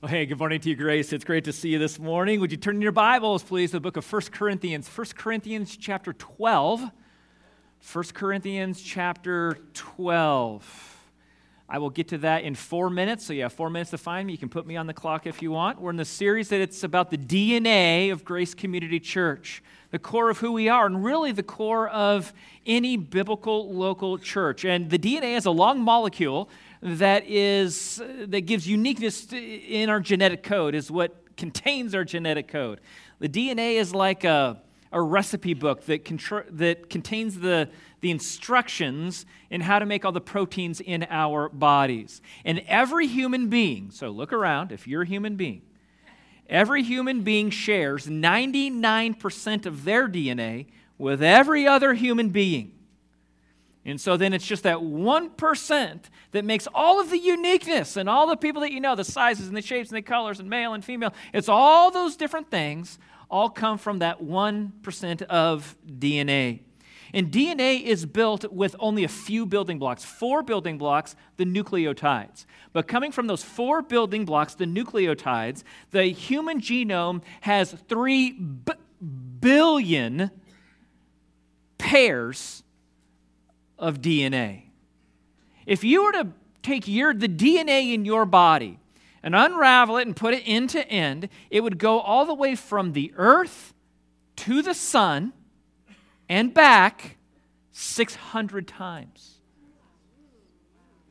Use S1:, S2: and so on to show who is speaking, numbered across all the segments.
S1: Well, hey, good morning to you, Grace. It's great to see you this morning. Would you turn your Bibles, please, to the book of 1 Corinthians, 1 Corinthians chapter 12. 1 Corinthians chapter 12. I will get to that in four minutes. So, have four minutes to find me. You can put me on the clock if you want. We're in the series that it's about the DNA of Grace Community Church, the core of who we are, and really the core of any biblical local church. And the DNA is a long molecule that is that gives uniqueness in our genetic code is what contains our genetic code. The dna is like a, a recipe book that, contr- that contains the, the instructions in how to make all the proteins in our bodies. And every human being so look around if you're a human being every human being shares 99% of their dna with every other human being and so then it's just that 1% that makes all of the uniqueness and all the people that you know, the sizes and the shapes and the colors and male and female, it's all those different things all come from that 1% of DNA. And DNA is built with only a few building blocks, four building blocks, the nucleotides. But coming from those four building blocks, the nucleotides, the human genome has three b- billion pairs of DNA. If you were to take your, the DNA in your body and unravel it and put it end to end, it would go all the way from the earth to the sun and back 600 times.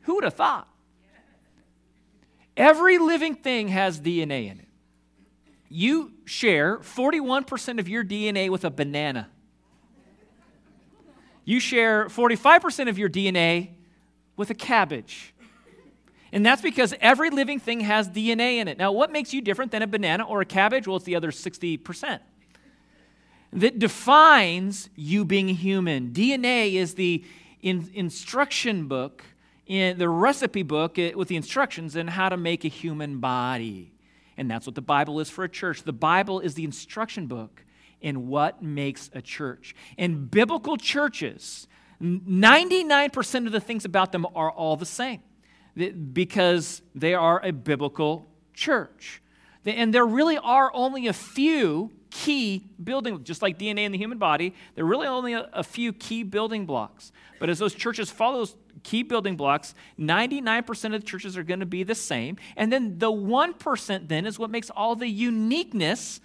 S1: Who would have thought? Every living thing has DNA in it. You share 41% of your DNA with a banana you share 45% of your DNA with a cabbage. And that's because every living thing has DNA in it. Now, what makes you different than a banana or a cabbage? Well, it's the other 60% that defines you being human. DNA is the in, instruction book, in the recipe book with the instructions on how to make a human body. And that's what the Bible is for a church. The Bible is the instruction book in what makes a church. In biblical churches, 99% of the things about them are all the same because they are a biblical church. And there really are only a few key building, just like DNA in the human body, there are really only a, a few key building blocks. But as those churches follow those key building blocks, 99% of the churches are going to be the same. And then the 1% then is what makes all the uniqueness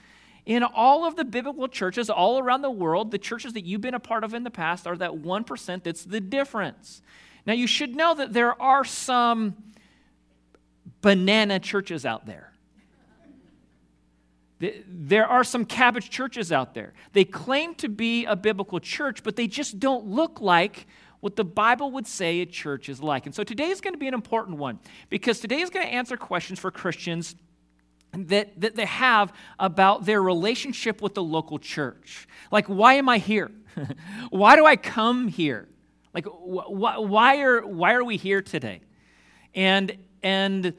S1: in all of the biblical churches all around the world, the churches that you've been a part of in the past are that 1% that's the difference. Now, you should know that there are some banana churches out there. There are some cabbage churches out there. They claim to be a biblical church, but they just don't look like what the Bible would say a church is like. And so today is going to be an important one because today is going to answer questions for Christians that, that they have about their relationship with the local church. Like, why am I here? why do I come here? Like, wh- wh- why, are, why are we here today? And, and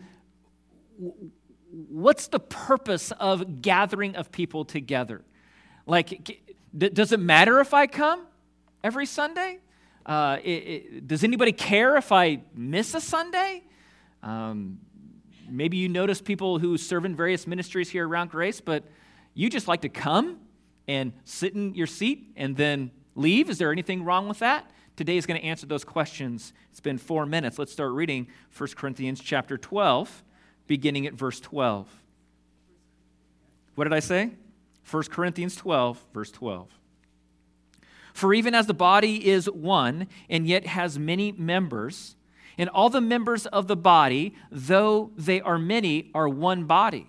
S1: what's the purpose of gathering of people together? Like, d- does it matter if I come every Sunday? Uh, it, it, does anybody care if I miss a Sunday? Um, maybe you notice people who serve in various ministries here around Grace, but you just like to come and sit in your seat and then leave. Is there anything wrong with that? Today is going to answer those questions. It's been four minutes. Let's start reading 1 Corinthians chapter 12, beginning at verse 12. What did I say? 1 Corinthians 12, verse 12. For even as the body is one and yet has many members, and all the members of the body, though they are many, are one body.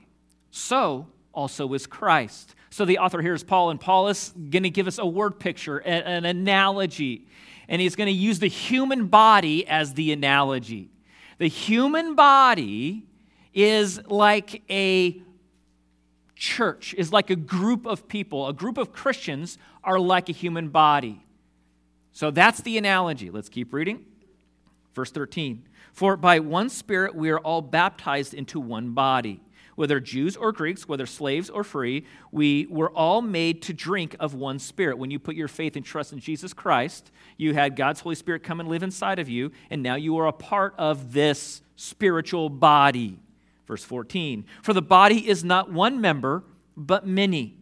S1: So also is Christ. So the author here is Paul, and Paul is going to give us a word picture, an analogy. And he's going to use the human body as the analogy. The human body is like a church, is like a group of people. A group of Christians are like a human body. So that's the analogy. Let's keep reading. Verse 13 For by one Spirit we are all baptized into one body. Whether Jews or Greeks, whether slaves or free, we were all made to drink of one Spirit. When you put your faith and trust in Jesus Christ, you had God's Holy Spirit come and live inside of you, and now you are a part of this spiritual body. Verse 14 For the body is not one member, but many.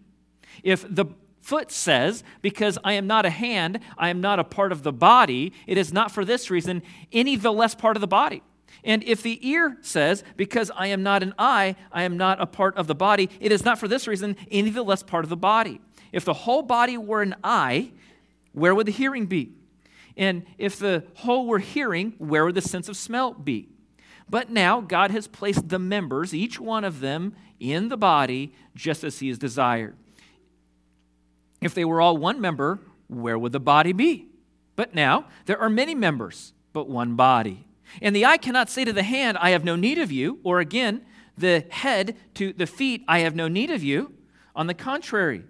S1: If the foot says, Because I am not a hand, I am not a part of the body, it is not for this reason any the less part of the body. And if the ear says, Because I am not an eye, I am not a part of the body, it is not for this reason any the less part of the body. If the whole body were an eye, where would the hearing be? And if the whole were hearing, where would the sense of smell be? But now God has placed the members, each one of them, in the body just as He has desired. If they were all one member, where would the body be? But now there are many members, but one body. And the eye cannot say to the hand, I have no need of you, or again, the head to the feet, I have no need of you. On the contrary,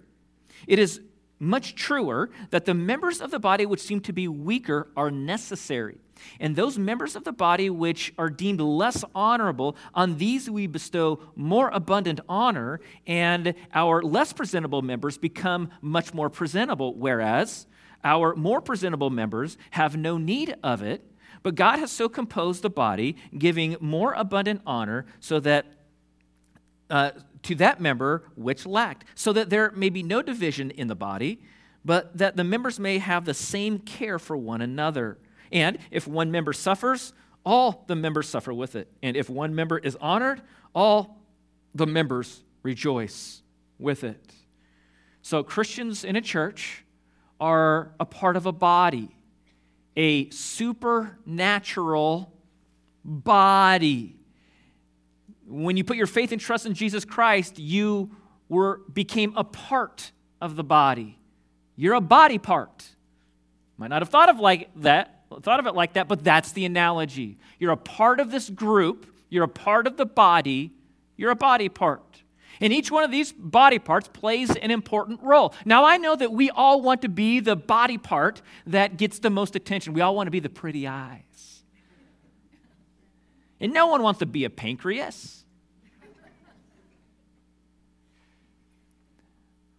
S1: it is much truer that the members of the body which seem to be weaker are necessary. And those members of the body which are deemed less honorable, on these we bestow more abundant honor, and our less presentable members become much more presentable, whereas our more presentable members have no need of it. But God has so composed the body, giving more abundant honor, so that uh, to that member which lacked, so that there may be no division in the body, but that the members may have the same care for one another. And if one member suffers, all the members suffer with it. And if one member is honored, all the members rejoice with it. So Christians in a church are a part of a body, a supernatural body when you put your faith and trust in Jesus Christ, you were, became a part of the body. You're a body part. Might not have thought of like that, thought of it like that, but that's the analogy. You're a part of this group, you're a part of the body, you're a body part. And each one of these body parts plays an important role. Now, I know that we all want to be the body part that gets the most attention. We all want to be the pretty eyes. And no one wants to be a pancreas.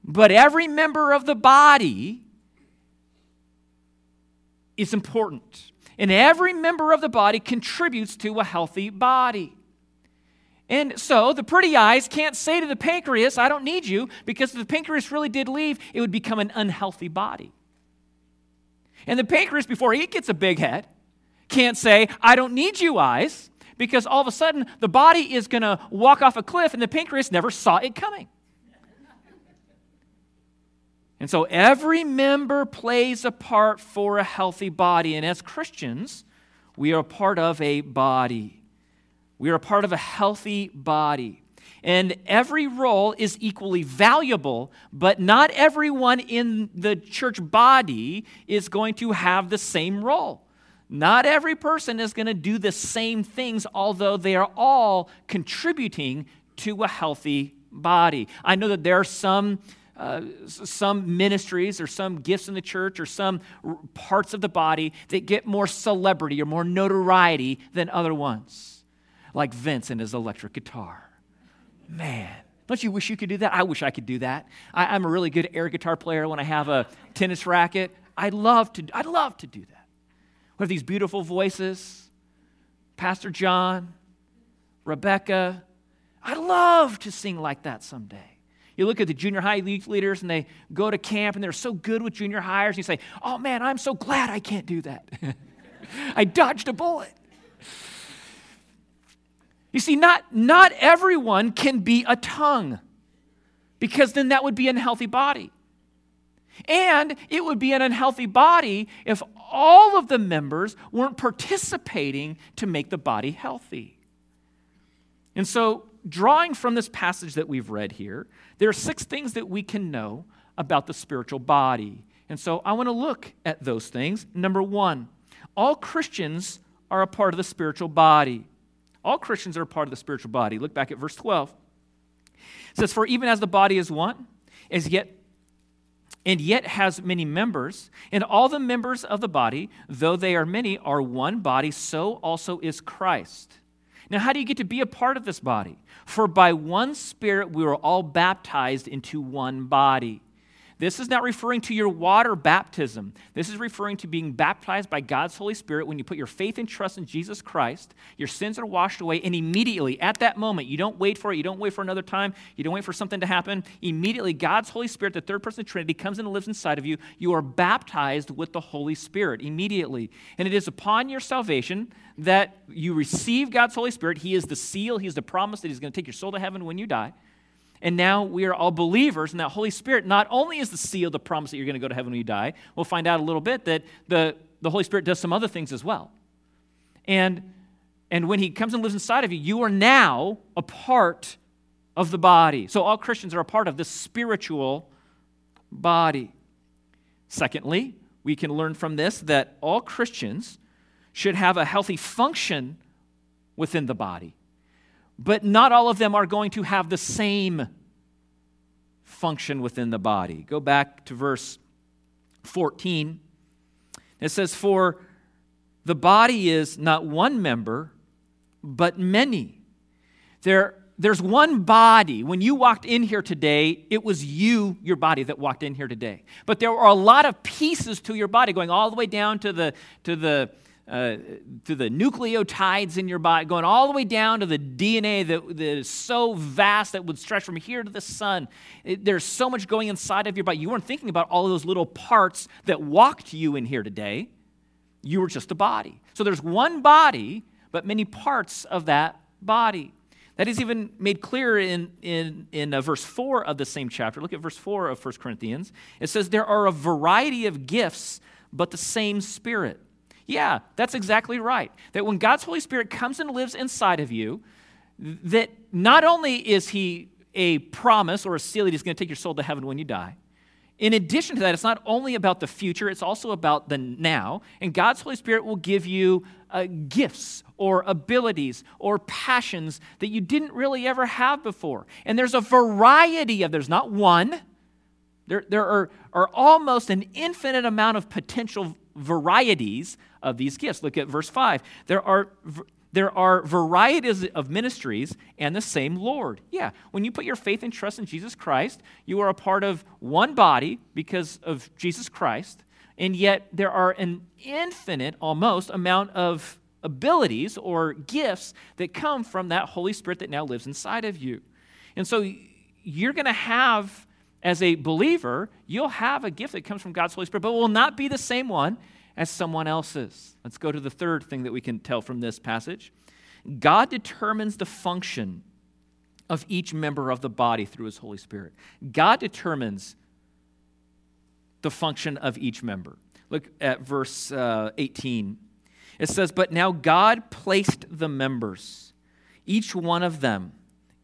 S1: But every member of the body is important. And every member of the body contributes to a healthy body. And so the pretty eyes can't say to the pancreas, I don't need you, because if the pancreas really did leave, it would become an unhealthy body. And the pancreas, before it gets a big head, can't say, I don't need you, eyes, because all of a sudden the body is going to walk off a cliff and the pancreas never saw it coming. And so every member plays a part for a healthy body. And as Christians, we are part of a body. We are a part of a healthy body. And every role is equally valuable, but not everyone in the church body is going to have the same role. Not every person is going to do the same things, although they are all contributing to a healthy body. I know that there are some. Uh, some ministries or some gifts in the church or some parts of the body that get more celebrity or more notoriety than other ones, like Vince and his electric guitar. Man, don't you wish you could do that? I wish I could do that. I, am a really good air guitar player when I have a tennis racket. I'd love to, I'd love to do that. We have these beautiful voices Pastor John, Rebecca. I'd love to sing like that someday. You look at the junior high youth leaders and they go to camp and they're so good with junior hires. And you say, Oh man, I'm so glad I can't do that. I dodged a bullet. You see, not, not everyone can be a tongue because then that would be an unhealthy body. And it would be an unhealthy body if all of the members weren't participating to make the body healthy. And so, drawing from this passage that we've read here, there are six things that we can know about the spiritual body. And so, I want to look at those things. Number one, all Christians are a part of the spiritual body. All Christians are a part of the spiritual body. Look back at verse 12. It says, For even as the body is one, as yet and yet has many members, and all the members of the body, though they are many, are one body, so also is Christ. Now, how do you get to be a part of this body? For by one Spirit we were all baptized into one body. This is not referring to your water baptism. This is referring to being baptized by God's Holy Spirit when you put your faith and trust in Jesus Christ. Your sins are washed away, and immediately, at that moment, you don't wait for it, you don't wait for another time, you don't wait for something to happen. Immediately, God's Holy Spirit, the third person of the Trinity, comes and lives inside of you. You are baptized with the Holy Spirit immediately. And it is upon your salvation that you receive God's Holy Spirit. He is the seal, He's the promise that He's going to take your soul to heaven when you die. And now we are all believers, and that Holy Spirit not only is the seal, the promise that you're going to go to heaven when you die, we'll find out a little bit that the, the Holy Spirit does some other things as well. And, and when He comes and lives inside of you, you are now a part of the body. So all Christians are a part of this spiritual body. Secondly, we can learn from this that all Christians should have a healthy function within the body but not all of them are going to have the same function within the body. Go back to verse 14. It says, For the body is not one member, but many. There, there's one body. When you walked in here today, it was you, your body, that walked in here today. But there are a lot of pieces to your body going all the way down to the, to the, uh, to the nucleotides in your body, going all the way down to the DNA that, that is so vast that would stretch from here to the sun. It, there's so much going inside of your body. You weren't thinking about all those little parts that walked you in here today. You were just a body. So there's one body, but many parts of that body. That is even made clear in, in, in uh, verse 4 of the same chapter. Look at verse 4 of 1 Corinthians. It says, There are a variety of gifts, but the same Spirit. Yeah, that's exactly right. That when God's Holy Spirit comes and lives inside of you, that not only is He a promise or a seal that He's going to take your soul to heaven when you die, in addition to that, it's not only about the future, it's also about the now. And God's Holy Spirit will give you uh, gifts or abilities or passions that you didn't really ever have before. And there's a variety of, there's not one, there, there are, are almost an infinite amount of potential varieties of these gifts. Look at verse 5. There are, there are varieties of ministries and the same Lord. Yeah, when you put your faith and trust in Jesus Christ, you are a part of one body because of Jesus Christ, and yet there are an infinite, almost, amount of abilities or gifts that come from that Holy Spirit that now lives inside of you. And so you're going to have as a believer, you'll have a gift that comes from God's Holy Spirit, but will not be the same one as someone else's. Let's go to the third thing that we can tell from this passage. God determines the function of each member of the body through his Holy Spirit. God determines the function of each member. Look at verse uh, 18. It says, But now God placed the members, each one of them,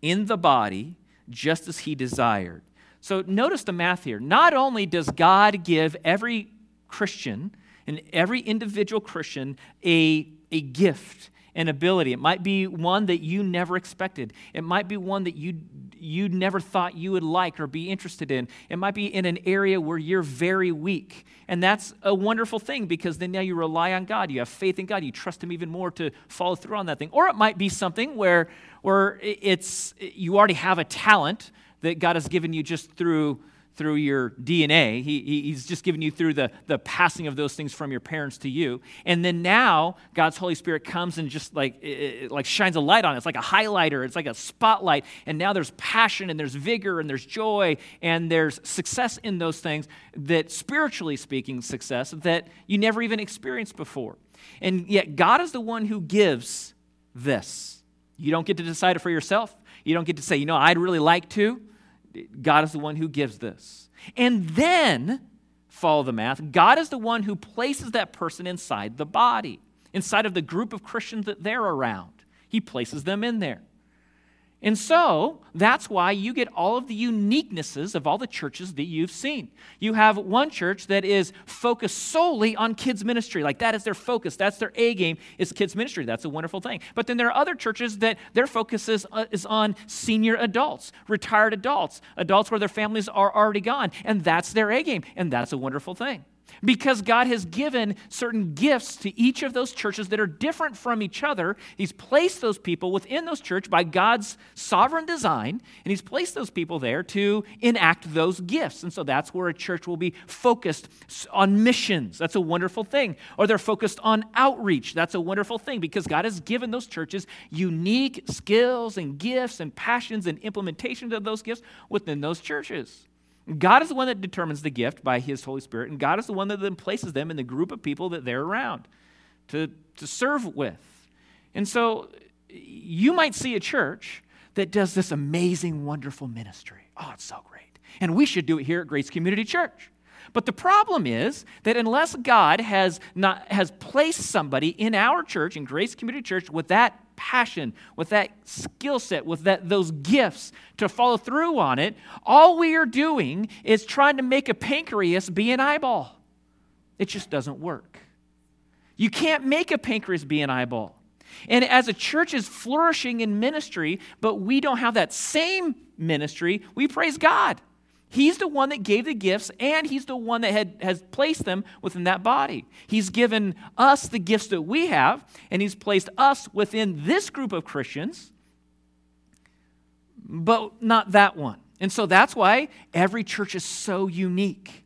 S1: in the body just as he desired. So notice the math here. Not only does God give every Christian and every individual Christian a, a gift, an ability. It might be one that you never expected. It might be one that you you never thought you would like or be interested in. It might be in an area where you're very weak. And that's a wonderful thing because then now you rely on God. You have faith in God. You trust him even more to follow through on that thing. Or it might be something where where it's you already have a talent that God has given you just through, through your DNA. He, he's just given you through the, the passing of those things from your parents to you. And then now God's Holy Spirit comes and just like, it, it, like shines a light on it. It's like a highlighter, it's like a spotlight. And now there's passion and there's vigor and there's joy and there's success in those things that, spiritually speaking, success that you never even experienced before. And yet, God is the one who gives this. You don't get to decide it for yourself. You don't get to say, you know, I'd really like to. God is the one who gives this. And then, follow the math, God is the one who places that person inside the body, inside of the group of Christians that they're around. He places them in there. And so that's why you get all of the uniquenesses of all the churches that you've seen. You have one church that is focused solely on kids' ministry. Like that is their focus. That's their A game is kids' ministry. That's a wonderful thing. But then there are other churches that their focus is, uh, is on senior adults, retired adults, adults where their families are already gone. And that's their A game. And that's a wonderful thing. Because God has given certain gifts to each of those churches that are different from each other. He's placed those people within those churches by God's sovereign design, and He's placed those people there to enact those gifts. And so that's where a church will be focused on missions. That's a wonderful thing. Or they're focused on outreach. That's a wonderful thing because God has given those churches unique skills and gifts and passions and implementations of those gifts within those churches. God is the one that determines the gift by His Holy Spirit, and God is the one that then places them in the group of people that they're around to, to serve with. And so you might see a church that does this amazing, wonderful ministry. Oh, it's so great. And we should do it here at Grace Community Church. But the problem is that unless God has, not, has placed somebody in our church, in Grace Community Church, with that passion, with that skill set, with that, those gifts to follow through on it, all we are doing is trying to make a pancreas be an eyeball. It just doesn't work. You can't make a pancreas be an eyeball. And as a church is flourishing in ministry, but we don't have that same ministry, we praise God. He's the one that gave the gifts, and He's the one that had, has placed them within that body. He's given us the gifts that we have, and He's placed us within this group of Christians, but not that one. And so that's why every church is so unique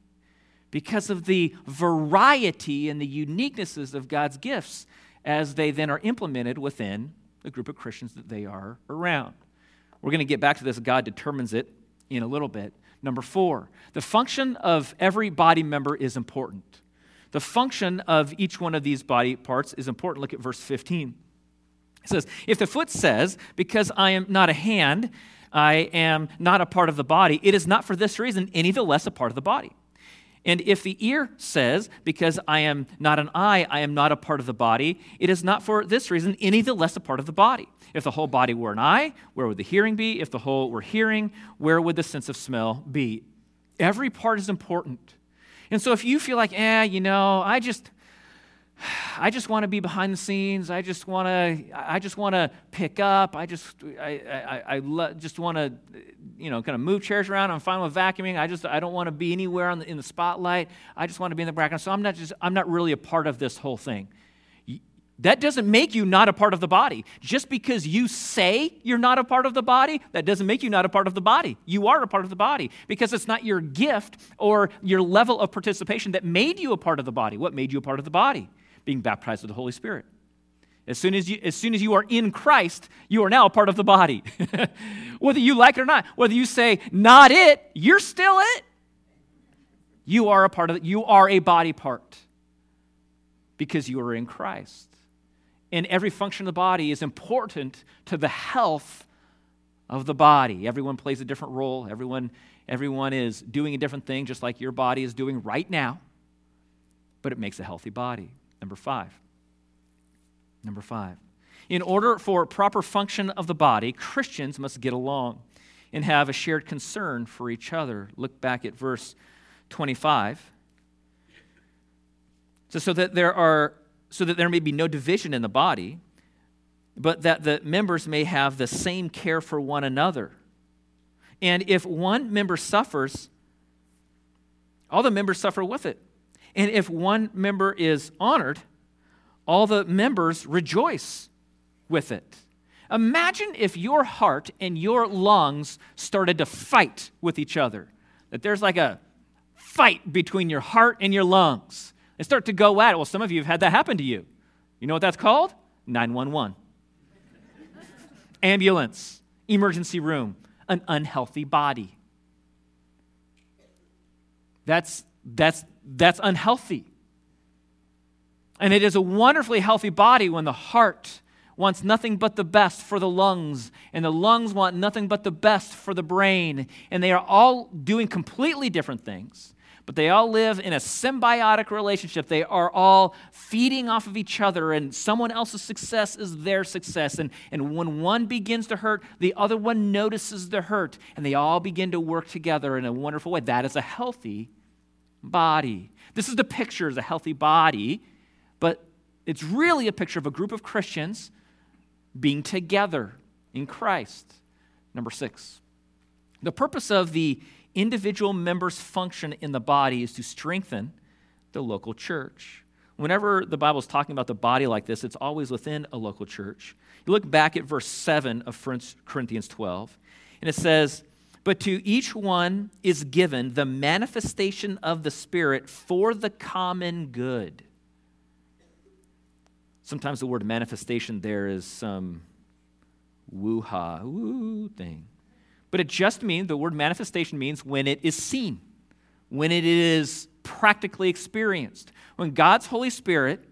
S1: because of the variety and the uniquenesses of God's gifts as they then are implemented within the group of Christians that they are around. We're going to get back to this. God determines it in a little bit. Number four, the function of every body member is important. The function of each one of these body parts is important. Look at verse 15. It says, If the foot says, Because I am not a hand, I am not a part of the body, it is not for this reason any the less a part of the body. And if the ear says, Because I am not an eye, I am not a part of the body, it is not for this reason any the less a part of the body. If the whole body were an eye, where would the hearing be? If the whole were hearing, where would the sense of smell be? Every part is important. And so if you feel like, eh, you know, I just, I just want to be behind the scenes. I just want to. I just want to pick up. I just. I. I. I le- just want to. You know, kind of move chairs around. I'm fine with vacuuming. I just. I don't want to be anywhere the, in the spotlight. I just want to be in the background. So I'm not just. I'm not really a part of this whole thing. That doesn't make you not a part of the body. Just because you say you're not a part of the body, that doesn't make you not a part of the body. You are a part of the body because it's not your gift or your level of participation that made you a part of the body. What made you a part of the body? Being baptized with the Holy Spirit. As soon as you, as soon as you are in Christ, you are now a part of the body. whether you like it or not, whether you say, not it, you're still it. You are a part of it. You are a body part because you are in Christ in every function of the body is important to the health of the body. Everyone plays a different role. Everyone, everyone is doing a different thing, just like your body is doing right now. But it makes a healthy body. Number five. Number five. In order for proper function of the body, Christians must get along and have a shared concern for each other. Look back at verse 25. So, so that there are so that there may be no division in the body, but that the members may have the same care for one another. And if one member suffers, all the members suffer with it. And if one member is honored, all the members rejoice with it. Imagine if your heart and your lungs started to fight with each other. That there's like a fight between your heart and your lungs and start to go at it. Well, some of you have had that happen to you. You know what that's called? 911. Ambulance, emergency room, an unhealthy body. That's, that's, that's unhealthy. And it is a wonderfully healthy body when the heart wants nothing but the best for the lungs, and the lungs want nothing but the best for the brain, and they are all doing completely different things but they all live in a symbiotic relationship. They are all feeding off of each other, and someone else's success is their success. And, and when one begins to hurt, the other one notices the hurt, and they all begin to work together in a wonderful way. That is a healthy body. This is the picture of a healthy body, but it's really a picture of a group of Christians being together in Christ. Number six. The purpose of the individual members' function in the body is to strengthen the local church. Whenever the Bible is talking about the body like this, it's always within a local church. You look back at verse 7 of 1 Corinthians 12, and it says, But to each one is given the manifestation of the Spirit for the common good. Sometimes the word manifestation there is some woo ha, woo thing. But it just means, the word manifestation means when it is seen, when it is practically experienced. When God's Holy Spirit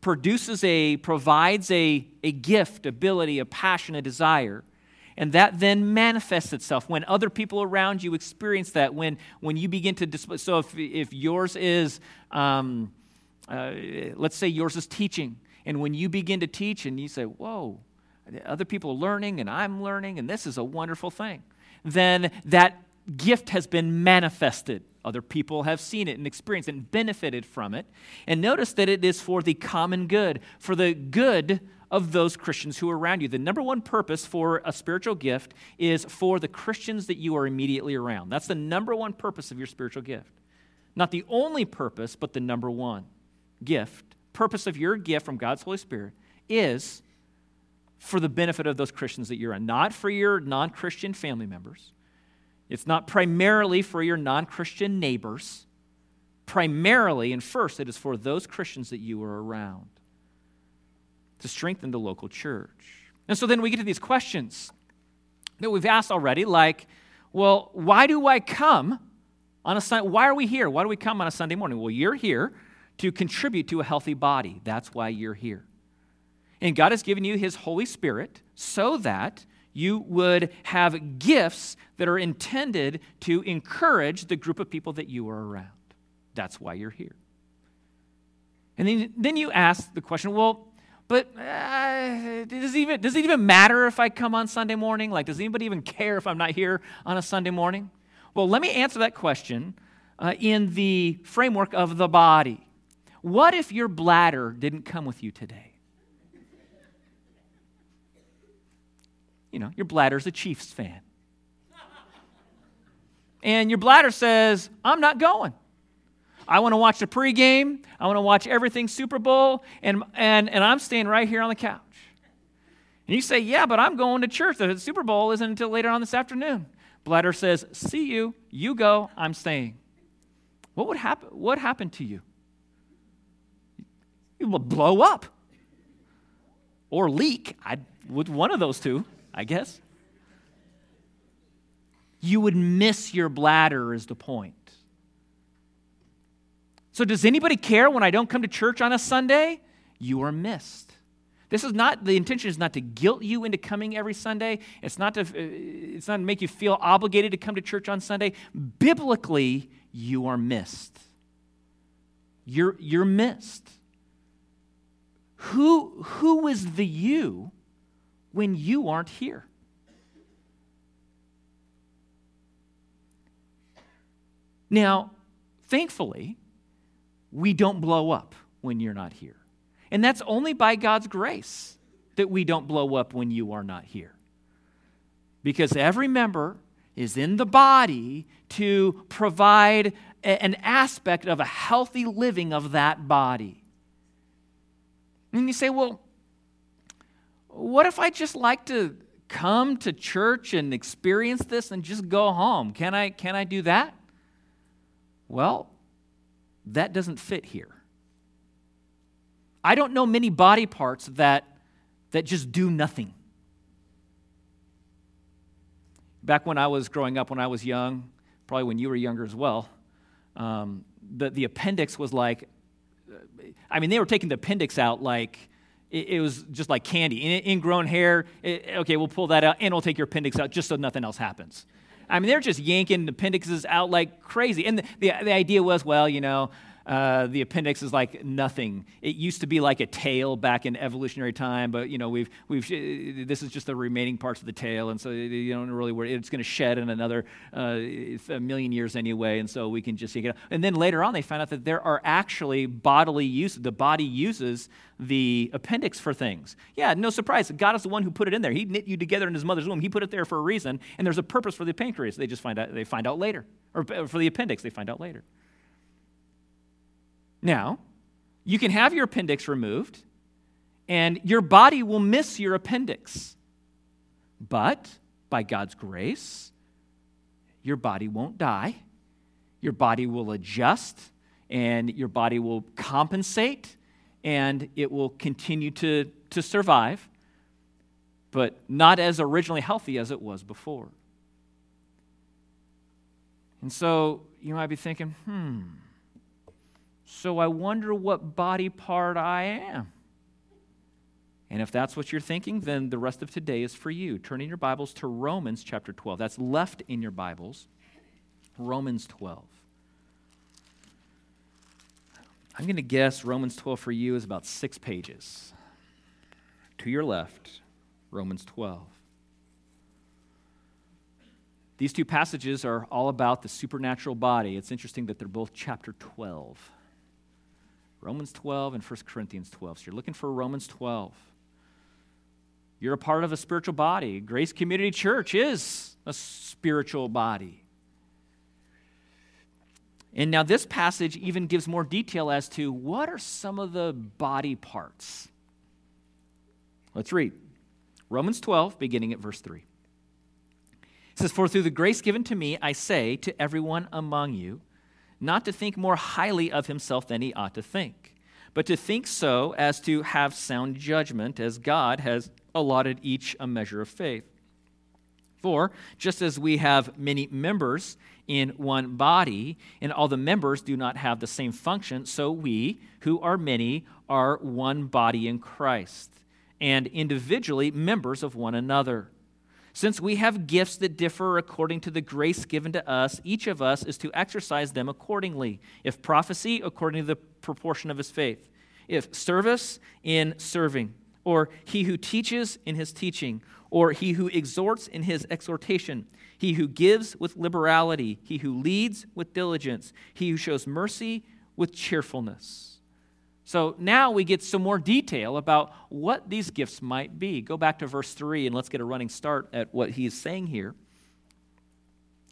S1: produces a, provides a, a gift, ability, a passion, a desire, and that then manifests itself when other people around you experience that when when you begin to display so if, if yours is um, uh, let's say yours is teaching and when you begin to teach and you say, whoa, other people are learning and I'm learning and this is a wonderful thing, then that gift has been manifested. Other people have seen it and experienced it and benefited from it. And notice that it is for the common good, for the good of those Christians who are around you. The number one purpose for a spiritual gift is for the Christians that you are immediately around. That's the number one purpose of your spiritual gift. Not the only purpose, but the number one gift purpose of your gift from God's Holy Spirit is for the benefit of those Christians that you're in, not for your non Christian family members. It's not primarily for your non Christian neighbors. Primarily and first, it is for those Christians that you are around to strengthen the local church. And so then we get to these questions that we've asked already, like, well, why do I come on a Sunday? Why are we here? Why do we come on a Sunday morning? Well, you're here to contribute to a healthy body. That's why you're here. And God has given you His Holy Spirit so that you would have gifts that are intended to encourage the group of people that you are around. That's why you're here. And then, then you ask the question well, but uh, does, it even, does it even matter if I come on Sunday morning? Like, does anybody even care if I'm not here on a Sunday morning? Well, let me answer that question uh, in the framework of the body. What if your bladder didn't come with you today? You know, your bladder's a Chiefs fan. And your bladder says, I'm not going. I want to watch the pregame. I want to watch everything Super Bowl, and, and, and I'm staying right here on the couch. And you say, Yeah, but I'm going to church. The Super Bowl isn't until later on this afternoon. Bladder says, See you. You go. I'm staying. What would happen? What happened to you? You will blow up or leak. I with one of those two, I guess. You would miss your bladder, is the point. So, does anybody care when I don't come to church on a Sunday? You are missed. This is not the intention is not to guilt you into coming every Sunday. It's not to uh, it's not to make you feel obligated to come to church on Sunday. Biblically, you are missed. You're you're missed. Who, who is the you when you aren't here? Now, thankfully, we don't blow up when you're not here. And that's only by God's grace that we don't blow up when you are not here. Because every member is in the body to provide an aspect of a healthy living of that body. And you say, well, what if I just like to come to church and experience this and just go home? Can I, can I do that? Well, that doesn't fit here. I don't know many body parts that, that just do nothing. Back when I was growing up, when I was young, probably when you were younger as well, um, the, the appendix was like I mean, they were taking the appendix out like it, it was just like candy. In, ingrown hair, it, okay, we'll pull that out and we'll take your appendix out just so nothing else happens. I mean, they're just yanking appendixes out like crazy. And the, the, the idea was, well, you know, uh, the appendix is like nothing. It used to be like a tail back in evolutionary time, but you know we've we've uh, this is just the remaining parts of the tail, and so you don't really worry. It's going to shed in another uh, a million years anyway, and so we can just take it. Out. And then later on, they found out that there are actually bodily use. The body uses the appendix for things. Yeah, no surprise. God is the one who put it in there. He knit you together in His mother's womb. He put it there for a reason, and there's a purpose for the pancreas. They just find out. They find out later, or for the appendix, they find out later. Now, you can have your appendix removed, and your body will miss your appendix. But by God's grace, your body won't die. Your body will adjust, and your body will compensate, and it will continue to, to survive, but not as originally healthy as it was before. And so you might be thinking, hmm, so I wonder what body part I am. And if that's what you're thinking, then the rest of today is for you. Turning your Bibles to Romans chapter 12. That's left in your Bibles. Romans 12. I'm going to guess Romans 12 for you is about six pages. To your left, Romans 12. These two passages are all about the supernatural body. It's interesting that they're both chapter 12. Romans 12 and 1 Corinthians 12. So you're looking for Romans 12. You're a part of a spiritual body. Grace Community Church is a spiritual body. And now this passage even gives more detail as to what are some of the body parts. Let's read Romans 12, beginning at verse 3. It says, For through the grace given to me, I say to everyone among you, not to think more highly of himself than he ought to think, but to think so as to have sound judgment, as God has allotted each a measure of faith. For just as we have many members in one body, and all the members do not have the same function, so we, who are many, are one body in Christ, and individually members of one another. Since we have gifts that differ according to the grace given to us, each of us is to exercise them accordingly. If prophecy, according to the proportion of his faith. If service, in serving. Or he who teaches, in his teaching. Or he who exhorts, in his exhortation. He who gives with liberality. He who leads with diligence. He who shows mercy with cheerfulness. So now we get some more detail about what these gifts might be. Go back to verse 3 and let's get a running start at what he's saying here.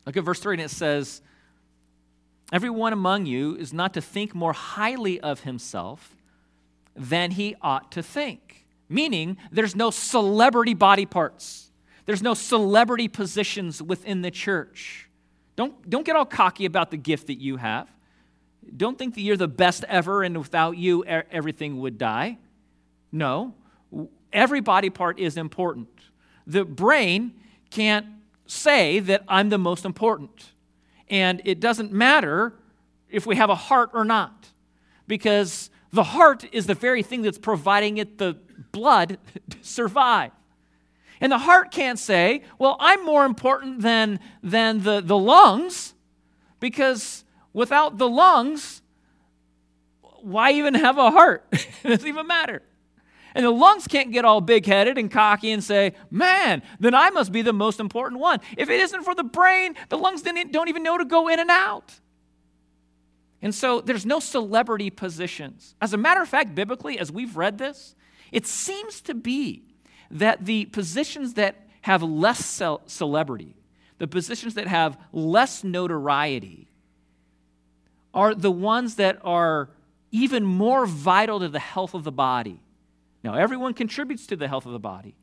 S1: Look at verse 3 and it says, Everyone among you is not to think more highly of himself than he ought to think. Meaning, there's no celebrity body parts, there's no celebrity positions within the church. Don't, don't get all cocky about the gift that you have. Don't think that you're the best ever and without you, everything would die. No, every body part is important. The brain can't say that I'm the most important. And it doesn't matter if we have a heart or not, because the heart is the very thing that's providing it the blood to survive. And the heart can't say, well, I'm more important than, than the, the lungs, because Without the lungs, why even have a heart? it doesn't even matter. And the lungs can't get all big headed and cocky and say, man, then I must be the most important one. If it isn't for the brain, the lungs don't even know to go in and out. And so there's no celebrity positions. As a matter of fact, biblically, as we've read this, it seems to be that the positions that have less celebrity, the positions that have less notoriety, are the ones that are even more vital to the health of the body. Now, everyone contributes to the health of the body,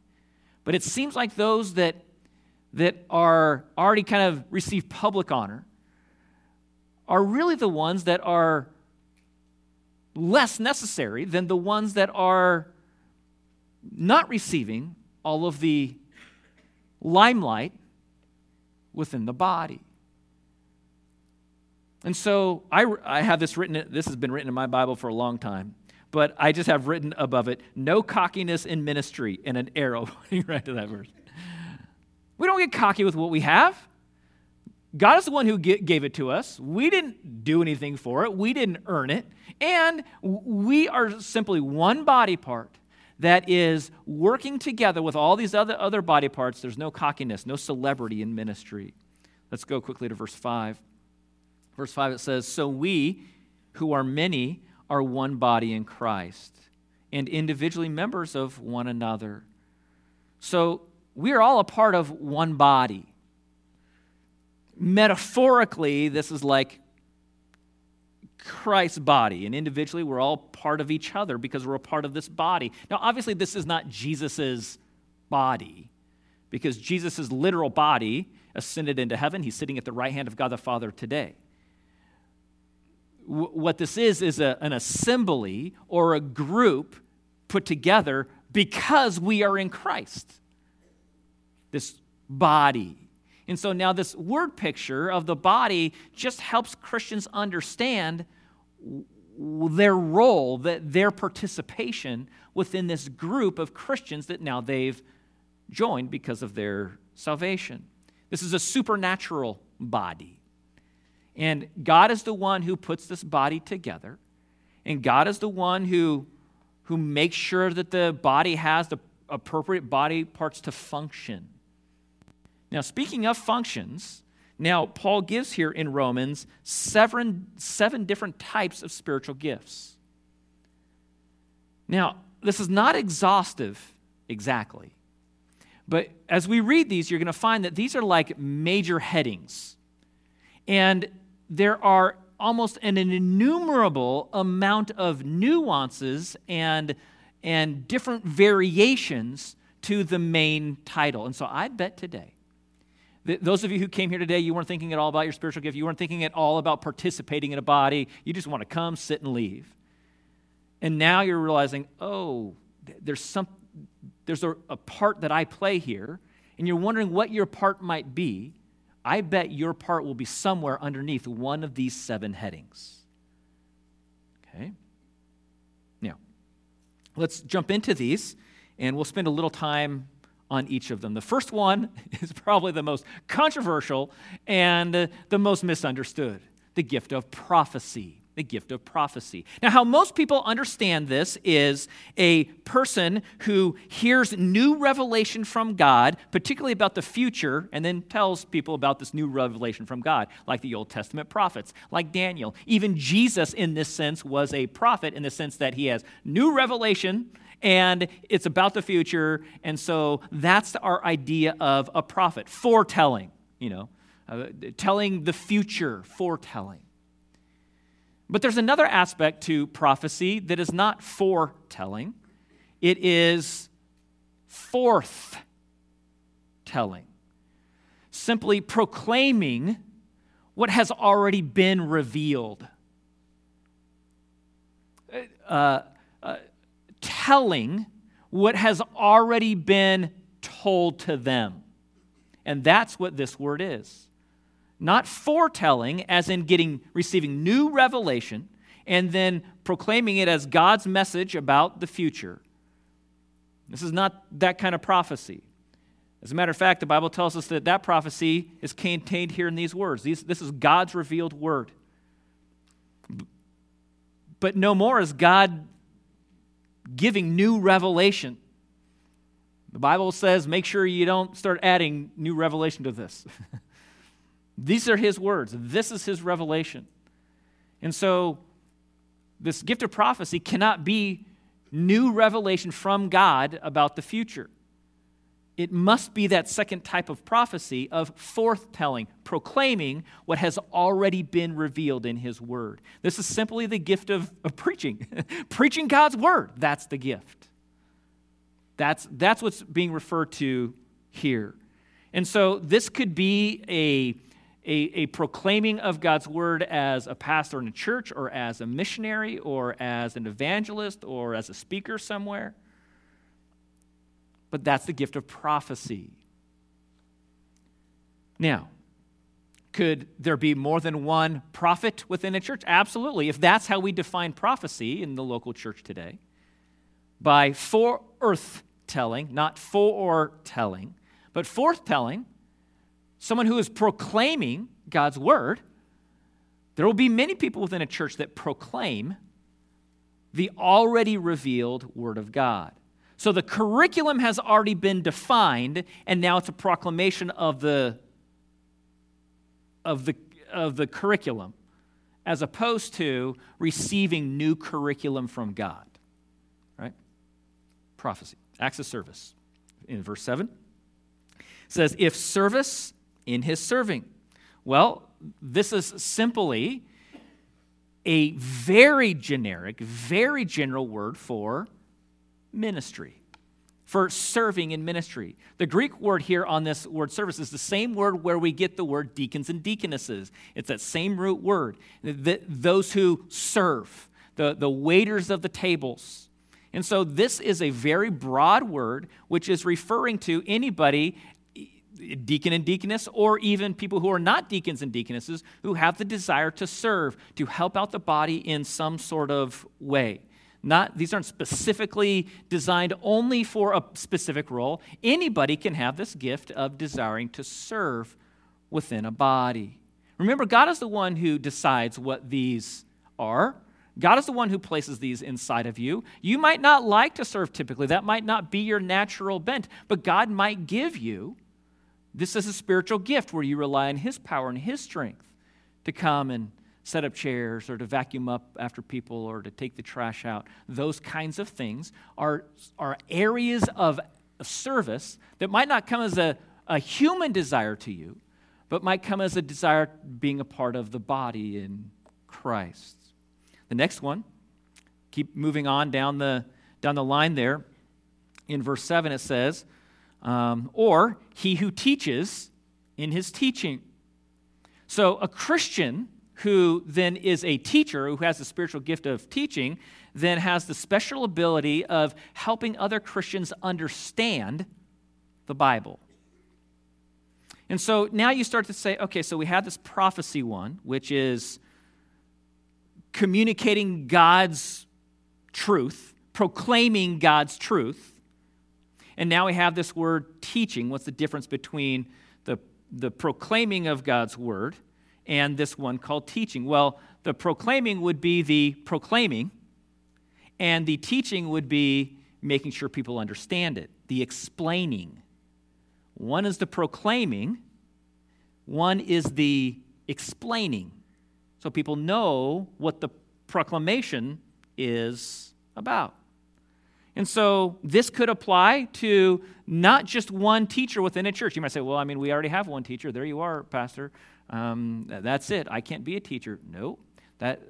S1: but it seems like those that, that are already kind of receive public honor are really the ones that are less necessary than the ones that are not receiving all of the limelight within the body. And so I, I have this written, this has been written in my Bible for a long time, but I just have written above it, no cockiness in ministry, and an arrow pointing right to that verse. We don't get cocky with what we have. God is the one who gave it to us. We didn't do anything for it, we didn't earn it. And we are simply one body part that is working together with all these other, other body parts. There's no cockiness, no celebrity in ministry. Let's go quickly to verse 5. Verse 5 it says, So we, who are many, are one body in Christ, and individually members of one another. So we are all a part of one body. Metaphorically, this is like Christ's body. And individually, we're all part of each other because we're a part of this body. Now, obviously, this is not Jesus' body because Jesus' literal body ascended into heaven. He's sitting at the right hand of God the Father today. What this is, is a, an assembly or a group put together because we are in Christ. This body. And so now, this word picture of the body just helps Christians understand their role, their participation within this group of Christians that now they've joined because of their salvation. This is a supernatural body. And God is the one who puts this body together. And God is the one who, who makes sure that the body has the appropriate body parts to function. Now, speaking of functions, now Paul gives here in Romans seven, seven different types of spiritual gifts. Now, this is not exhaustive exactly. But as we read these, you're going to find that these are like major headings. And there are almost an innumerable amount of nuances and, and different variations to the main title. And so I bet today, those of you who came here today, you weren't thinking at all about your spiritual gift. You weren't thinking at all about participating in a body. You just want to come, sit, and leave. And now you're realizing, oh, there's some, there's a, a part that I play here, and you're wondering what your part might be, I bet your part will be somewhere underneath one of these seven headings. Okay? Now, let's jump into these, and we'll spend a little time on each of them. The first one is probably the most controversial and the most misunderstood the gift of prophecy the gift of prophecy. Now, how most people understand this is a person who hears new revelation from God, particularly about the future, and then tells people about this new revelation from God, like the Old Testament prophets, like Daniel. Even Jesus, in this sense, was a prophet in the sense that he has new revelation and it's about the future. And so that's our idea of a prophet, foretelling, you know, uh, telling the future, foretelling. But there's another aspect to prophecy that is not foretelling, it is forth telling. Simply proclaiming what has already been revealed. Uh, uh, telling what has already been told to them. And that's what this word is not foretelling, as in getting receiving new revelation and then proclaiming it as God's message about the future. This is not that kind of prophecy. As a matter of fact, the Bible tells us that that prophecy is contained here in these words. These, this is God's revealed word. But no more is God giving new revelation. The Bible says make sure you don't start adding new revelation to this. These are his words. This is his revelation. And so, this gift of prophecy cannot be new revelation from God about the future. It must be that second type of prophecy of forthtelling, proclaiming what has already been revealed in His Word. This is simply the gift of, of preaching. preaching God's Word, that's the gift. That's, that's what's being referred to here. And so this could be a a, a proclaiming of God's word as a pastor in a church or as a missionary or as an evangelist or as a speaker somewhere. But that's the gift of prophecy. Now, could there be more than one prophet within a church? Absolutely, if that's how we define prophecy in the local church today. By forth telling, not foretelling, but forth telling someone who is proclaiming God's word, there will be many people within a church that proclaim the already revealed word of God. So the curriculum has already been defined, and now it's a proclamation of the, of the, of the curriculum, as opposed to receiving new curriculum from God. Right? Prophecy, acts of service. In verse 7, says, If service in his serving? Well, this is simply a very generic, very general word for ministry, for serving in ministry. The Greek word here on this word service is the same word where we get the word deacons and deaconesses. It's that same root word. those who serve, the, the waiters of the tables. And so this is a very broad word which is referring to anybody deacon and deaconess, or even people who are not deacons and deaconesses who have the desire to serve, to help out the body in some sort of way. Not, these aren't specifically designed only for a specific role. Anybody can have this gift of desiring to serve within a body. Remember, God is the one who decides what these are. God is the one who places these inside of you. You might not like to serve typically, that might not be your natural bent, but God might give you this is a spiritual gift where you rely on His power and His strength to come and set up chairs or to vacuum up after people or to take the trash out. Those kinds of things are, are areas of service that might not come as a, a human desire to you, but might come as a desire being a part of the body in Christ. The next one, keep moving on down the, down the line there. In verse 7, it says, um, or he who teaches in his teaching. So, a Christian who then is a teacher, who has the spiritual gift of teaching, then has the special ability of helping other Christians understand the Bible. And so now you start to say, okay, so we have this prophecy one, which is communicating God's truth, proclaiming God's truth. And now we have this word teaching. What's the difference between the, the proclaiming of God's word and this one called teaching? Well, the proclaiming would be the proclaiming, and the teaching would be making sure people understand it, the explaining. One is the proclaiming, one is the explaining. So people know what the proclamation is about. And so this could apply to not just one teacher within a church. You might say, well, I mean, we already have one teacher. There you are, Pastor. Um, that's it. I can't be a teacher. No. That,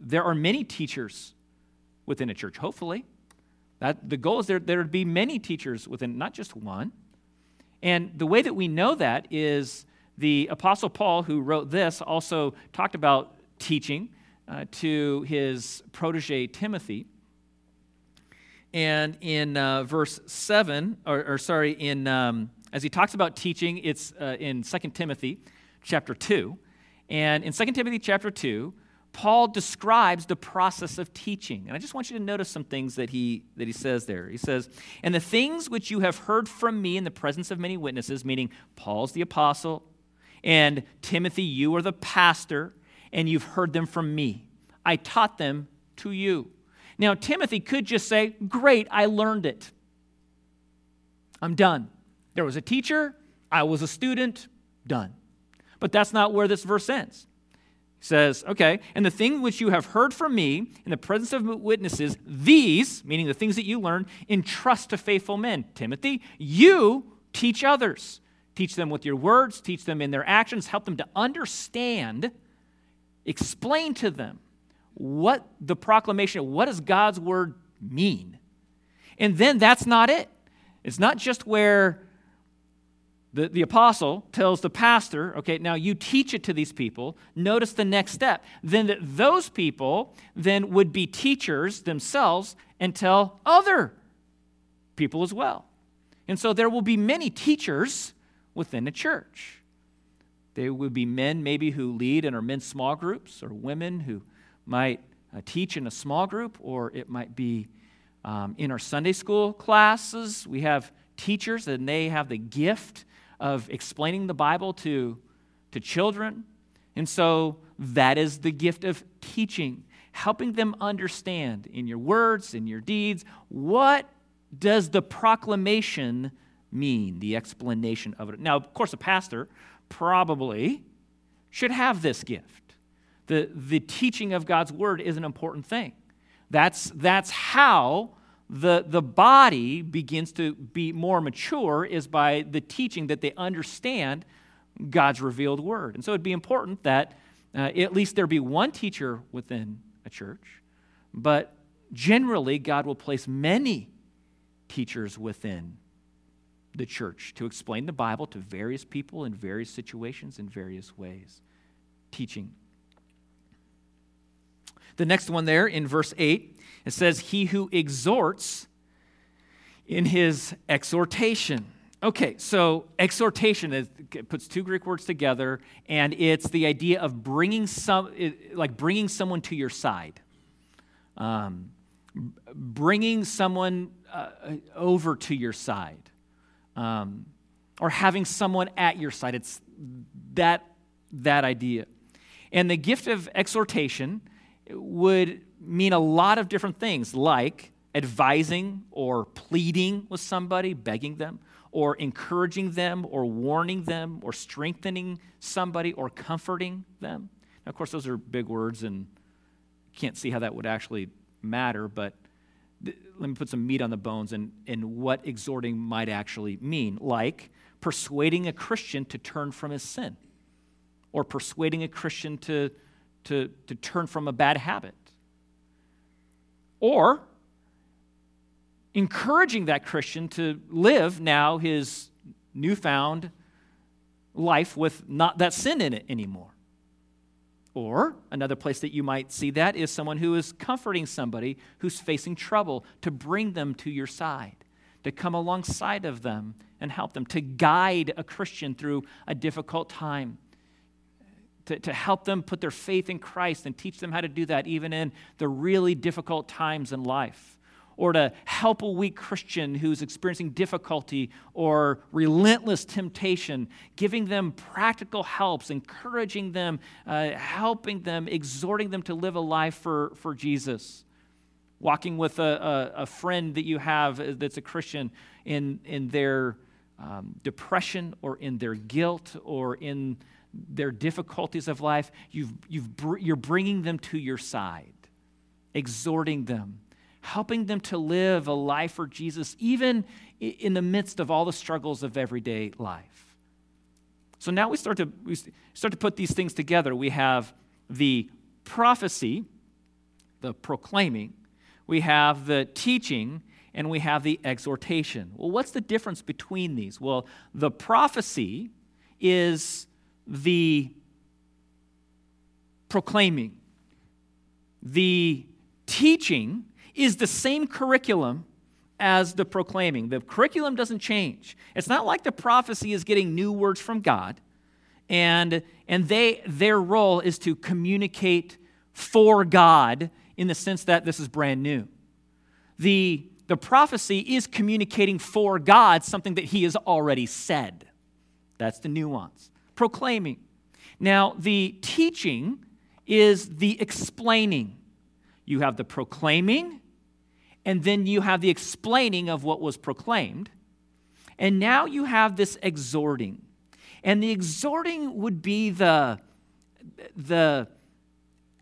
S1: there are many teachers within a church, hopefully. That, the goal is there, there to be many teachers within, not just one. And the way that we know that is the Apostle Paul, who wrote this, also talked about teaching uh, to his protege Timothy. And in uh, verse 7, or, or sorry, in, um, as he talks about teaching, it's uh, in 2 Timothy chapter 2. And in 2 Timothy chapter 2, Paul describes the process of teaching. And I just want you to notice some things that he, that he says there. He says, And the things which you have heard from me in the presence of many witnesses, meaning Paul's the apostle, and Timothy, you are the pastor, and you've heard them from me. I taught them to you. Now, Timothy could just say, Great, I learned it. I'm done. There was a teacher, I was a student, done. But that's not where this verse ends. He says, Okay, and the thing which you have heard from me in the presence of witnesses, these, meaning the things that you learned, entrust to faithful men. Timothy, you teach others. Teach them with your words, teach them in their actions, help them to understand, explain to them what the proclamation, what does God's word mean? And then that's not it. It's not just where the, the apostle tells the pastor, okay, now you teach it to these people. Notice the next step. Then that those people then would be teachers themselves and tell other people as well. And so there will be many teachers within the church. There would be men maybe who lead in our men's small groups or women who might uh, teach in a small group, or it might be um, in our Sunday school classes. We have teachers, and they have the gift of explaining the Bible to, to children. And so that is the gift of teaching, helping them understand in your words, in your deeds, what does the proclamation mean, the explanation of it. Now, of course, a pastor probably should have this gift the, the teaching of God's word is an important thing. That's, that's how the, the body begins to be more mature is by the teaching that they understand God's revealed word. And so it'd be important that uh, at least there be one teacher within a church, but generally, God will place many teachers within the church to explain the Bible to various people in various situations in various ways. Teaching. The next one there in verse 8, it says, He who exhorts in his exhortation. Okay, so exhortation is, puts two Greek words together, and it's the idea of bringing some, like bringing someone to your side, um, bringing someone uh, over to your side, um, or having someone at your side. It's that that idea, and the gift of exhortation would mean a lot of different things, like advising or pleading with somebody, begging them or encouraging them or warning them or strengthening somebody or comforting them. Now, of course, those are big words and can't see how that would actually matter, but th- let me put some meat on the bones and, and what exhorting might actually mean. Like persuading a Christian to turn from his sin or persuading a Christian to, to, to turn from a bad habit. Or encouraging that Christian to live now his newfound life with not that sin in it anymore. Or another place that you might see that is someone who is comforting somebody who's facing trouble to bring them to your side, to come alongside of them and help them, to guide a Christian through a difficult time, to, to help them put their faith in Christ and teach them how to do that even in the really difficult times in life or to help a weak Christian who's experiencing difficulty or relentless temptation, giving them practical helps, encouraging them, uh, helping them, exhorting them to live a life for, for Jesus. Walking with a, a, a friend that you have that's a Christian in, in their um, depression or in their guilt or in their difficulties of life, you've, you've, you're bringing them to your side, exhorting them helping them to live a life for Jesus, even in the midst of all the struggles of everyday life. So now we start to, we start to put these things together. We have the prophecy, the proclaiming, we have the teaching, and we have the exhortation. Well, what's the difference between these? Well, the prophecy is the proclaiming, the teaching is the same curriculum as the proclaiming. The curriculum doesn't change. It's not like the prophecy is getting new words from God, and, and they, their role is to communicate for God in the sense that this is brand new. The, the prophecy is communicating for God something that He has already said. That's the nuance. Proclaiming. Now, the teaching is the explaining. You have the proclaiming and then you have the explaining of what was proclaimed. And now you have this exhorting. And the exhorting would be the, the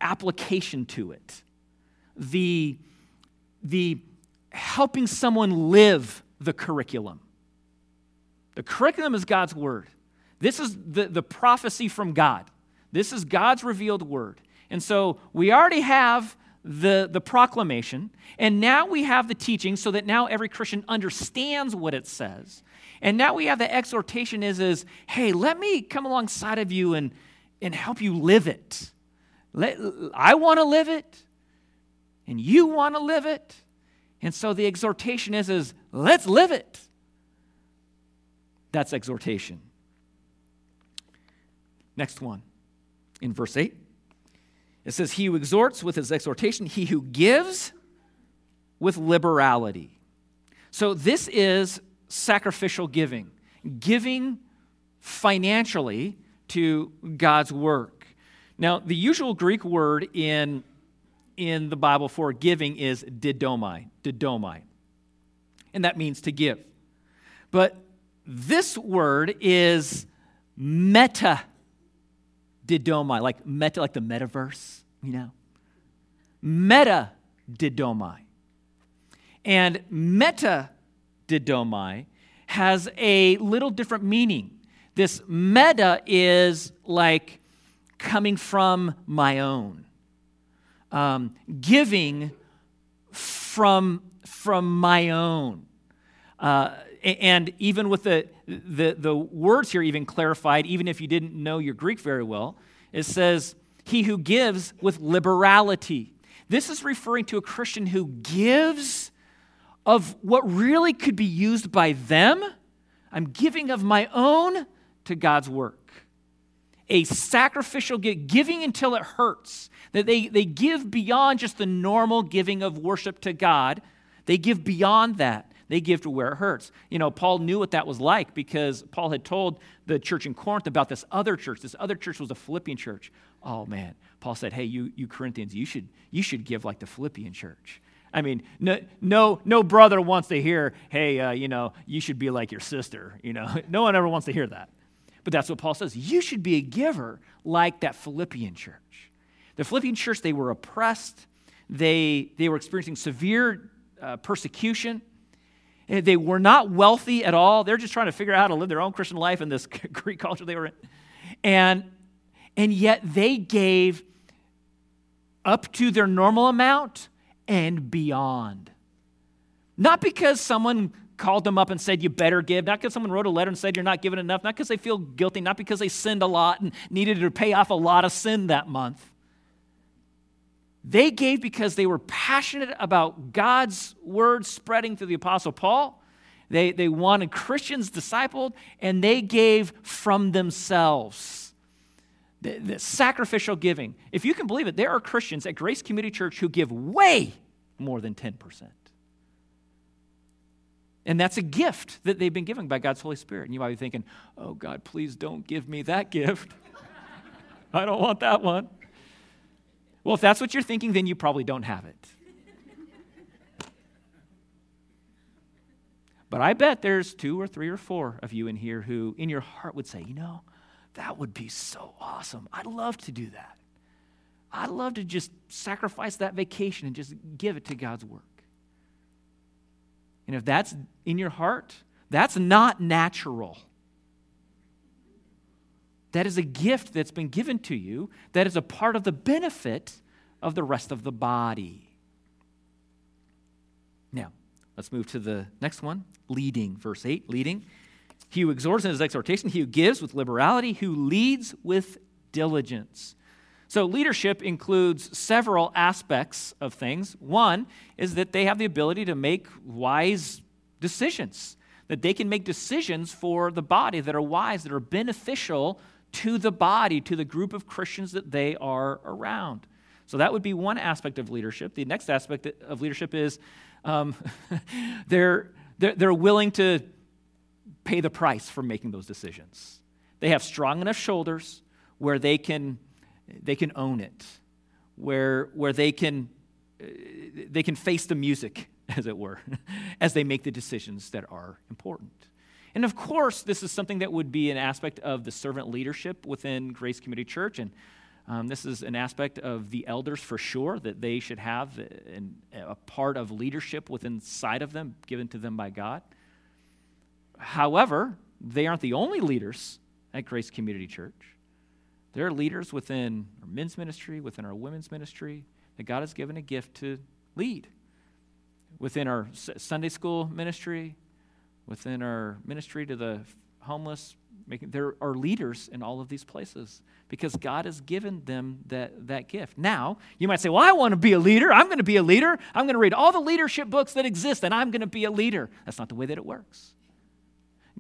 S1: application to it, the, the helping someone live the curriculum. The curriculum is God's word. This is the, the prophecy from God. This is God's revealed word. And so we already have the, the proclamation, and now we have the teaching so that now every Christian understands what it says. And now we have the exhortation is, is hey, let me come alongside of you and, and help you live it. Let, I want to live it, and you want to live it. And so the exhortation is, is let's live it. That's exhortation. Next one in verse 8. It says, He who exhorts with his exhortation, he who gives with liberality. So this is sacrificial giving, giving financially to God's work. Now, the usual Greek word in, in the Bible for giving is didomai, didomai, and that means to give. But this word is meta didomai, like meta, like the metaverse, you know? Meta didomai. And meta didomai has a little different meaning. This meta is like coming from my own. Um, giving from, from my own. Uh, and even with the, the, the words here, even clarified, even if you didn't know your Greek very well, it says, He who gives with liberality. This is referring to a Christian who gives of what really could be used by them. I'm giving of my own to God's work. A sacrificial giving until it hurts. That they, they give beyond just the normal giving of worship to God, they give beyond that. They give to where it hurts. You know, Paul knew what that was like because Paul had told the church in Corinth about this other church. This other church was a Philippian church. Oh man, Paul said, "Hey, you you Corinthians, you should you should give like the Philippian church." I mean, no, no, no brother wants to hear, "Hey, uh, you know, you should be like your sister." You know, no one ever wants to hear that. But that's what Paul says. You should be a giver like that Philippian church. The Philippian church, they were oppressed. They they were experiencing severe uh, persecution. Eh, they were not wealthy at all. They're just trying to figure out how to live their own Christian life in this Greek culture they were in. And, and yet they gave up to their normal amount and beyond. Not because someone called them up and said, You better give, not because someone wrote a letter and said, You're not giving enough, not because they feel guilty, not because they sinned a lot and needed to pay off a lot of sin that month. They gave because they were passionate about God's word spreading through the Apostle Paul. They, they wanted Christians discipled, and they gave from themselves. The, the sacrificial giving. If you can believe it, there are Christians at Grace Community Church who give way more than 10%. And that's a gift that they've been given by God's Holy Spirit. And you might be thinking, oh, God, please don't give me that gift. I don't want that one. Well, if that's what you're thinking, then you probably don't have it. But I bet there's two or three or four of you in here who, in your heart, would say, you know, that would be so awesome. I'd love to do that. I'd love to just sacrifice that vacation and just give it to God's work. And if that's in your heart, that's not natural. That is a gift that's been given to you that is a part of the benefit of the rest of the body. Now, let's move to the next one leading. Verse 8 leading. He who exhorts in his exhortation, he who gives with liberality, who leads with diligence. So, leadership includes several aspects of things. One is that they have the ability to make wise decisions, that they can make decisions for the body that are wise, that are beneficial to the body, to the group of Christians that they are around. So that would be one aspect of leadership. The next aspect of leadership is um, they're, they're, they're willing to pay the price for making those decisions. They have strong enough shoulders where they can, they can own it, where, where they, can, they can face the music, as it were, as they make the decisions that are important. And of course, this is something that would be an aspect of the servant leadership within Grace Community Church. And um, this is an aspect of the elders for sure, that they should have an, a part of leadership within inside of them given to them by God. However, they aren't the only leaders at Grace Community Church. There are leaders within our men's ministry, within our women's ministry, that God has given a gift to lead. Within our Sunday school ministry, within our ministry to the homeless. Making, there are leaders in all of these places because God has given them that, that gift. Now, you might say, Well, I want to be a leader. I'm going to be a leader. I'm going to read all the leadership books that exist, and I'm going to be a leader. That's not the way that it works.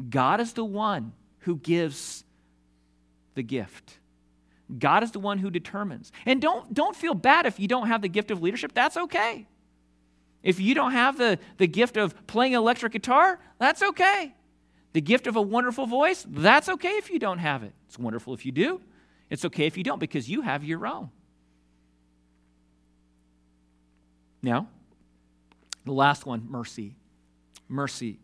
S1: God is the one who gives the gift. God is the one who determines. And don't, don't feel bad if you don't have the gift of leadership. That's okay. If you don't have the, the gift of playing electric guitar, that's okay. The gift of a wonderful voice, that's okay if you don't have it. It's wonderful if you do. It's okay if you don't because you have your own. Now, the last one, mercy. Mercy.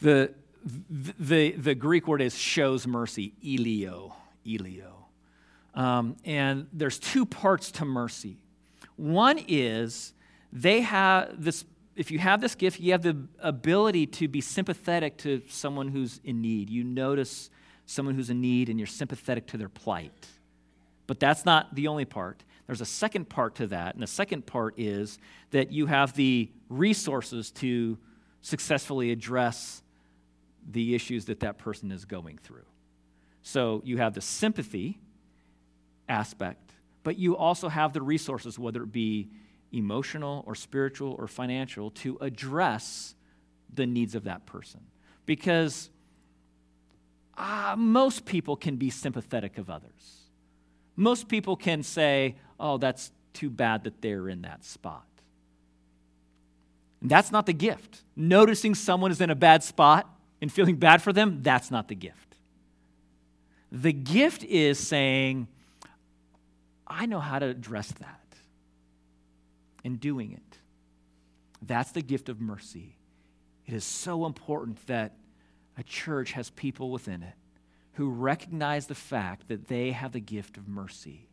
S1: The, the, the Greek word is shows mercy, elio, elio. Um, and there's two parts to mercy. One is they have this if you have this gift you have the ability to be sympathetic to someone who's in need you notice someone who's in need and you're sympathetic to their plight But that's not the only part. There's a second part to that, and the second part is that you have the resources to successfully address the issues that that person is going through. So you have the sympathy aspect, but you also have the resources, whether it be emotional or spiritual or financial, to address the needs of that person. Because uh, most people can be sympathetic of others. Most people can say, oh, that's too bad that they're in that spot. And that's not the gift. Noticing someone is in a bad spot and feeling bad for them, that's not the gift. The gift is saying, I know how to address that and doing it. That's the gift of mercy. It is so important that a church has people within it who recognize the fact that they have the gift of mercy.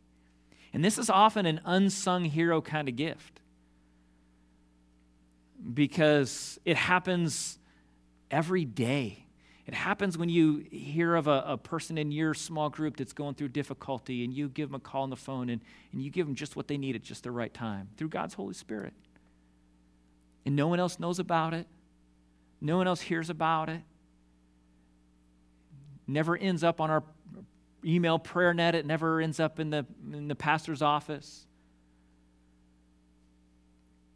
S1: And this is often an unsung hero kind of gift because it happens every day. It happens when you hear of a, a, person in your small group that's going through difficulty and you give them a call on the phone and, and you give them just what they need at just the right time through God's Holy Spirit. And no one else knows about it, no one else hears about it. Never ends up on our email prayer net, it never ends up in the, in the pastor's office.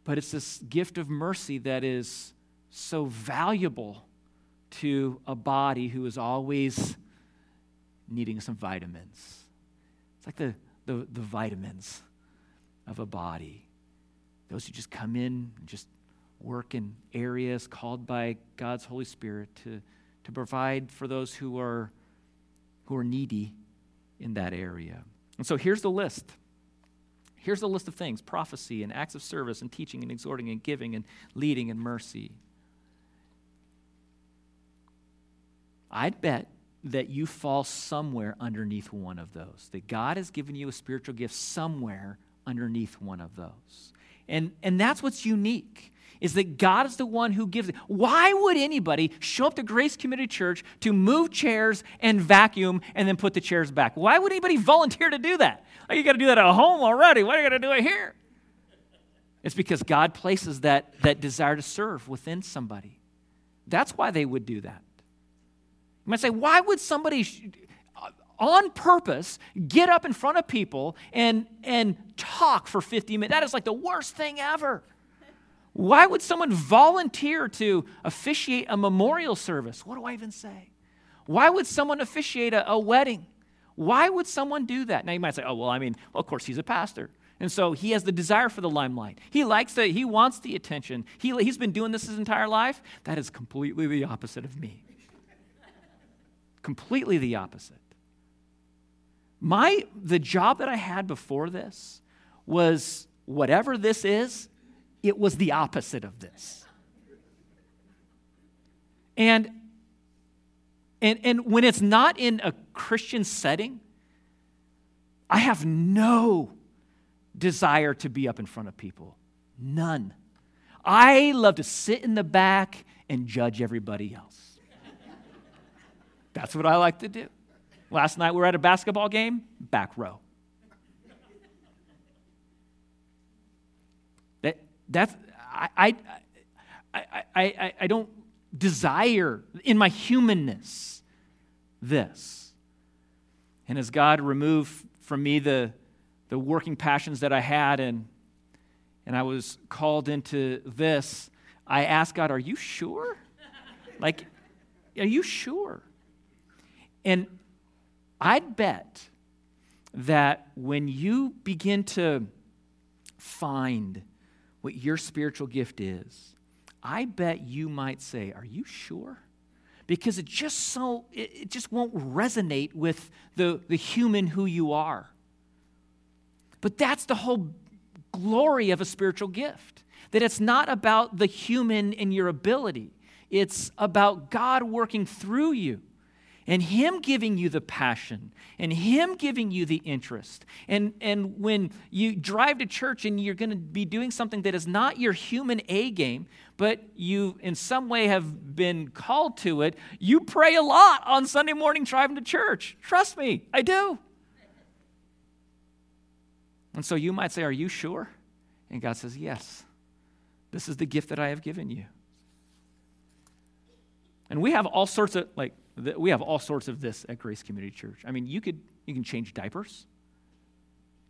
S1: But it's this gift of mercy that is so valuable to a body who is always needing some vitamins. It's like the, the, the vitamins of a body. Those who just come in and just work in areas called by God's Holy Spirit to, to provide for those who are, who are needy in that area. And so here's the list. Here's the list of things prophecy and acts of service and teaching and exhorting and giving and leading and mercy. I'd bet that you fall somewhere underneath one of those, that God has given you a spiritual gift somewhere underneath one of those. And, and that's what's unique is that God is the one who gives it. Why would anybody show up to Grace Community Church to move chairs and vacuum and then put the chairs back? Why would anybody volunteer to do that? You got to do that at home already. Why are you going to do it here? It's because God places that, that desire to serve within somebody. That's why they would do that. You might say, why would somebody on purpose get up in front of people and, and talk for 50 minutes? That is like the worst thing ever. Why would someone volunteer to officiate a memorial service? What do I even say? Why would someone officiate a, a wedding? Why would someone do that? Now you might say, oh, well, I mean, well, of course, he's a pastor. And so he has the desire for the limelight. He likes the, he wants the attention. He, he's been doing this his entire life. That is completely the opposite of me completely the opposite. My the job that I had before this was whatever this is, it was the opposite of this. And and, and when it's not in a Christian setting, I have no desire to be up in front of people. None. I love to sit in the back and judge everybody else. That's what I like to do. Last night we were at a basketball game, back row. That, that's, I, I, I, I, I don't desire in my humanness this. And as God removed from me the, the working passions that I had and, and I was called into this, I asked God, Are you sure? Like, are you sure? And I'd bet that when you begin to find what your spiritual gift is, I bet you might say, Are you sure? Because it just so it, just won't resonate with the, the human who you are. But that's the whole glory of a spiritual gift. That it's not about the human and your ability. It's about God working through you and Him giving you the passion and Him giving you the interest. And, and when you drive to church and you're going to be doing something that is not your human A game, but you in some way have been called to it, you pray a lot on Sunday morning driving to church. Trust me, I do. And so you might say, Are you sure? And God says, Yes. This is the gift that I have given you. And we have all sorts of like we have all sorts of this at Grace Community Church. I mean, you could you can change diapers.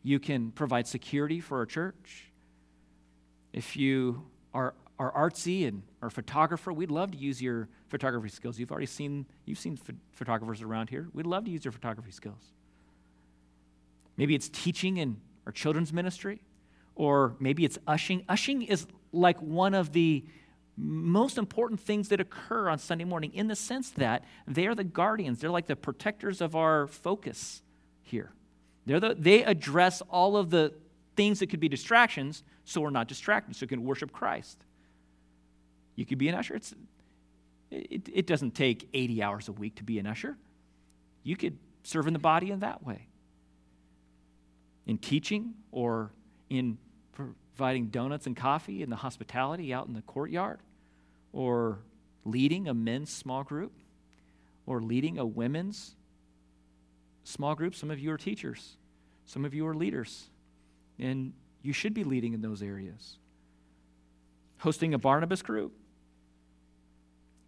S1: You can provide security for a church. If you are, are artsy and are a photographer, we'd love to use your photography skills. You've already seen you've seen photographers around here. We'd love to use your photography skills. Maybe it's teaching in our children's ministry, or maybe it's ushing. Ushing is like one of the most important things that occur on Sunday morning in the sense that they are the guardians, they're like the protectors of our focus here. They're the, they address all of the things that could be distractions so we're not distracted, so we can worship Christ. You could be an usher. It's, it, it doesn't take 80 hours a week to be an usher. You could serve in the body in that way. In teaching or in providing donuts and coffee in the hospitality out in the courtyard, or leading a men's small group, or leading a women's small group. Some of you are teachers, some of you are leaders, and you should be leading in those areas. Hosting a Barnabas group,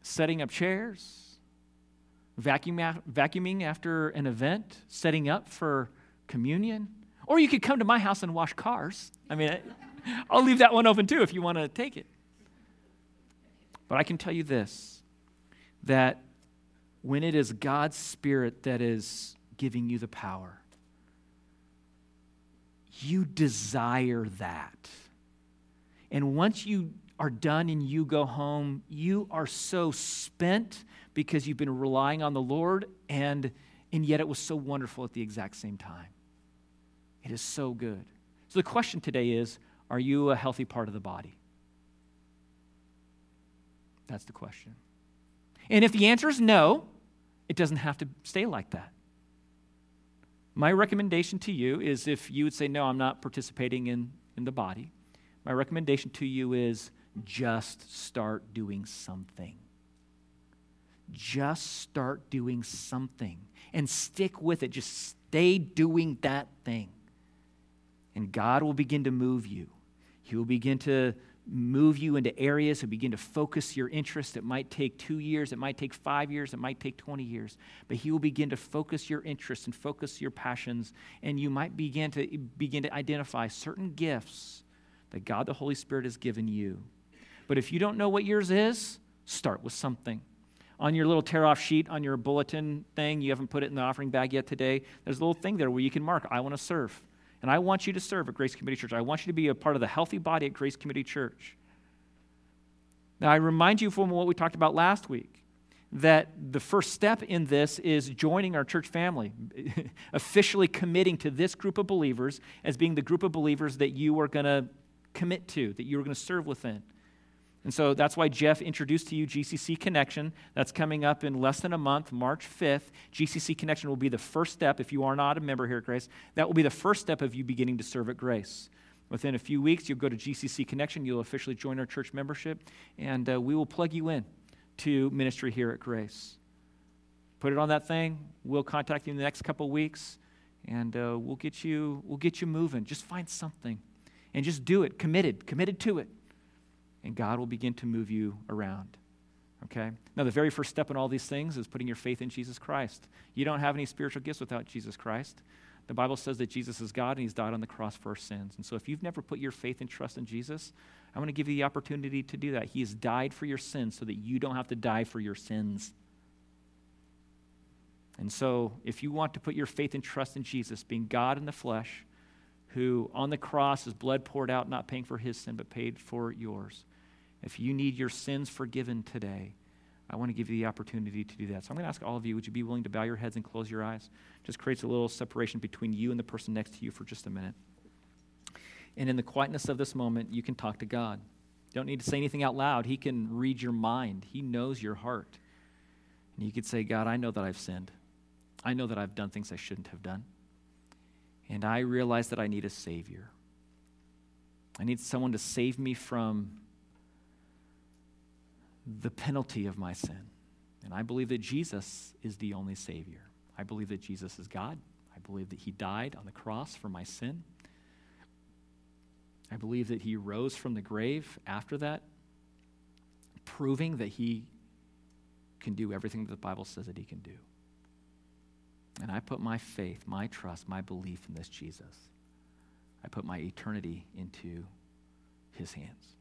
S1: setting up chairs, vacuum, vacuuming after an event, setting up for communion. Or you could come to my house and wash cars. I mean, I'll leave that one open too if you want to take it. But I can tell you this that when it is God's Spirit that is giving you the power, you desire that. And once you are done and you go home, you are so spent because you've been relying on the Lord, and, and yet it was so wonderful at the exact same time. It is so good. So the question today is are you a healthy part of the body? That's the question. And if the answer is no, it doesn't have to stay like that. My recommendation to you is if you would say, No, I'm not participating in, in the body, my recommendation to you is just start doing something. Just start doing something and stick with it. Just stay doing that thing. And God will begin to move you. He will begin to move you into areas and begin to focus your interest. It might take two years, it might take five years, it might take 20 years, but He will begin to focus your interests and focus your passions, and you might begin to begin to identify certain gifts that God the Holy Spirit has given you. But if you don't know what yours is, start with something. On your little tear off sheet on your bulletin thing, you haven't put it in the offering bag yet today, there's a little thing there where you can mark, I want to serve. And I want you to serve at Grace Community Church. I want you to be a part of the healthy body at Grace Community Church. Now, I remind you from what we talked about last week that the first step in this is joining our church family, officially committing to this group of believers as being the group of believers that you are going to commit to, that you are going to serve within. And so that's why Jeff introduced to you GCC Connection. That's coming up in less than a month, March 5th. GCC Connection will be the first step, if you are not a member here at Grace, that will be the first step of you beginning to serve at Grace. Within a few weeks, you'll go to GCC Connection. You'll officially join our church membership, and uh, we will plug you in to ministry here at Grace. Put it on that thing. We'll contact you in the next couple weeks, and uh, we'll get you we'll get you moving. Just find something, and just do it. Committed, committed to it and God will begin to move you around. Okay? Now, the very first step in all these things is putting your faith in Jesus Christ. You don't have any spiritual gifts without Jesus Christ. The Bible says that Jesus is God and He's died on the cross for our sins. And so, if you've never put your faith and trust in Jesus, I want to give you the opportunity to do that. He has died for your sins so that you don't have to die for your sins. And so, if you want to put your faith and trust in Jesus, being God in the flesh, who on the cross, his blood poured out, not paying for his sin, but paid for yours. If you need your sins forgiven today, I want to give you the opportunity to do that. So I'm going to ask all of you, would you be willing to bow your heads and close your eyes? Just creates a little separation between you and the person next to you for just a minute. And in the quietness of this moment, you can talk to God. You don't need to say anything out loud. He can read your mind, He knows your heart. And you could say, God, I know that I've sinned. I know that I've done things I shouldn't have done. And I realize that I need a Savior. I need someone to save me from the penalty of my sin. And I believe that Jesus is the only Savior. I believe that Jesus is God. I believe that He died on the cross for my sin. I believe that he rose from the grave after that, proving that he can do everything that the Bible says that he can do. And I put my faith, my trust, my belief in this Jesus. I put my eternity into his hands.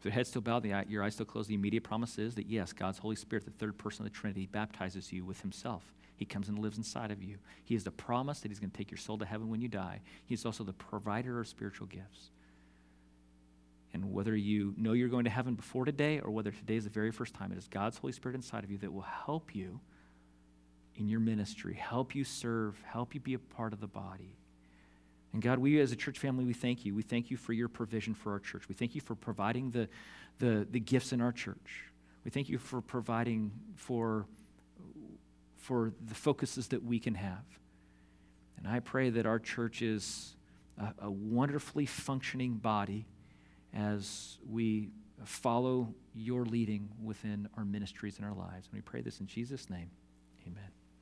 S1: If your head still bowed, the eye, your eyes still closed, the immediate promise is that yes, God's Holy Spirit, the third person of the Trinity, baptizes you with himself. He comes and lives inside of you. He is the promise that he's going to take your soul to heaven when you die. He's also the provider of spiritual gifts. And whether you know you're going to heaven before today or whether today is the very first time, it is God's Holy Spirit inside of you that will help you in your ministry, help you serve, help you be a part of the body. And God, we as a church family, we thank you. We thank you for your provision for our church. We thank you for providing the, the, the gifts in our church. We thank you for providing for, for the focuses that we can have. And I pray that our church is a, a wonderfully functioning body as we follow your leading within our ministries and our lives. And we pray this in Jesus' name. Amen.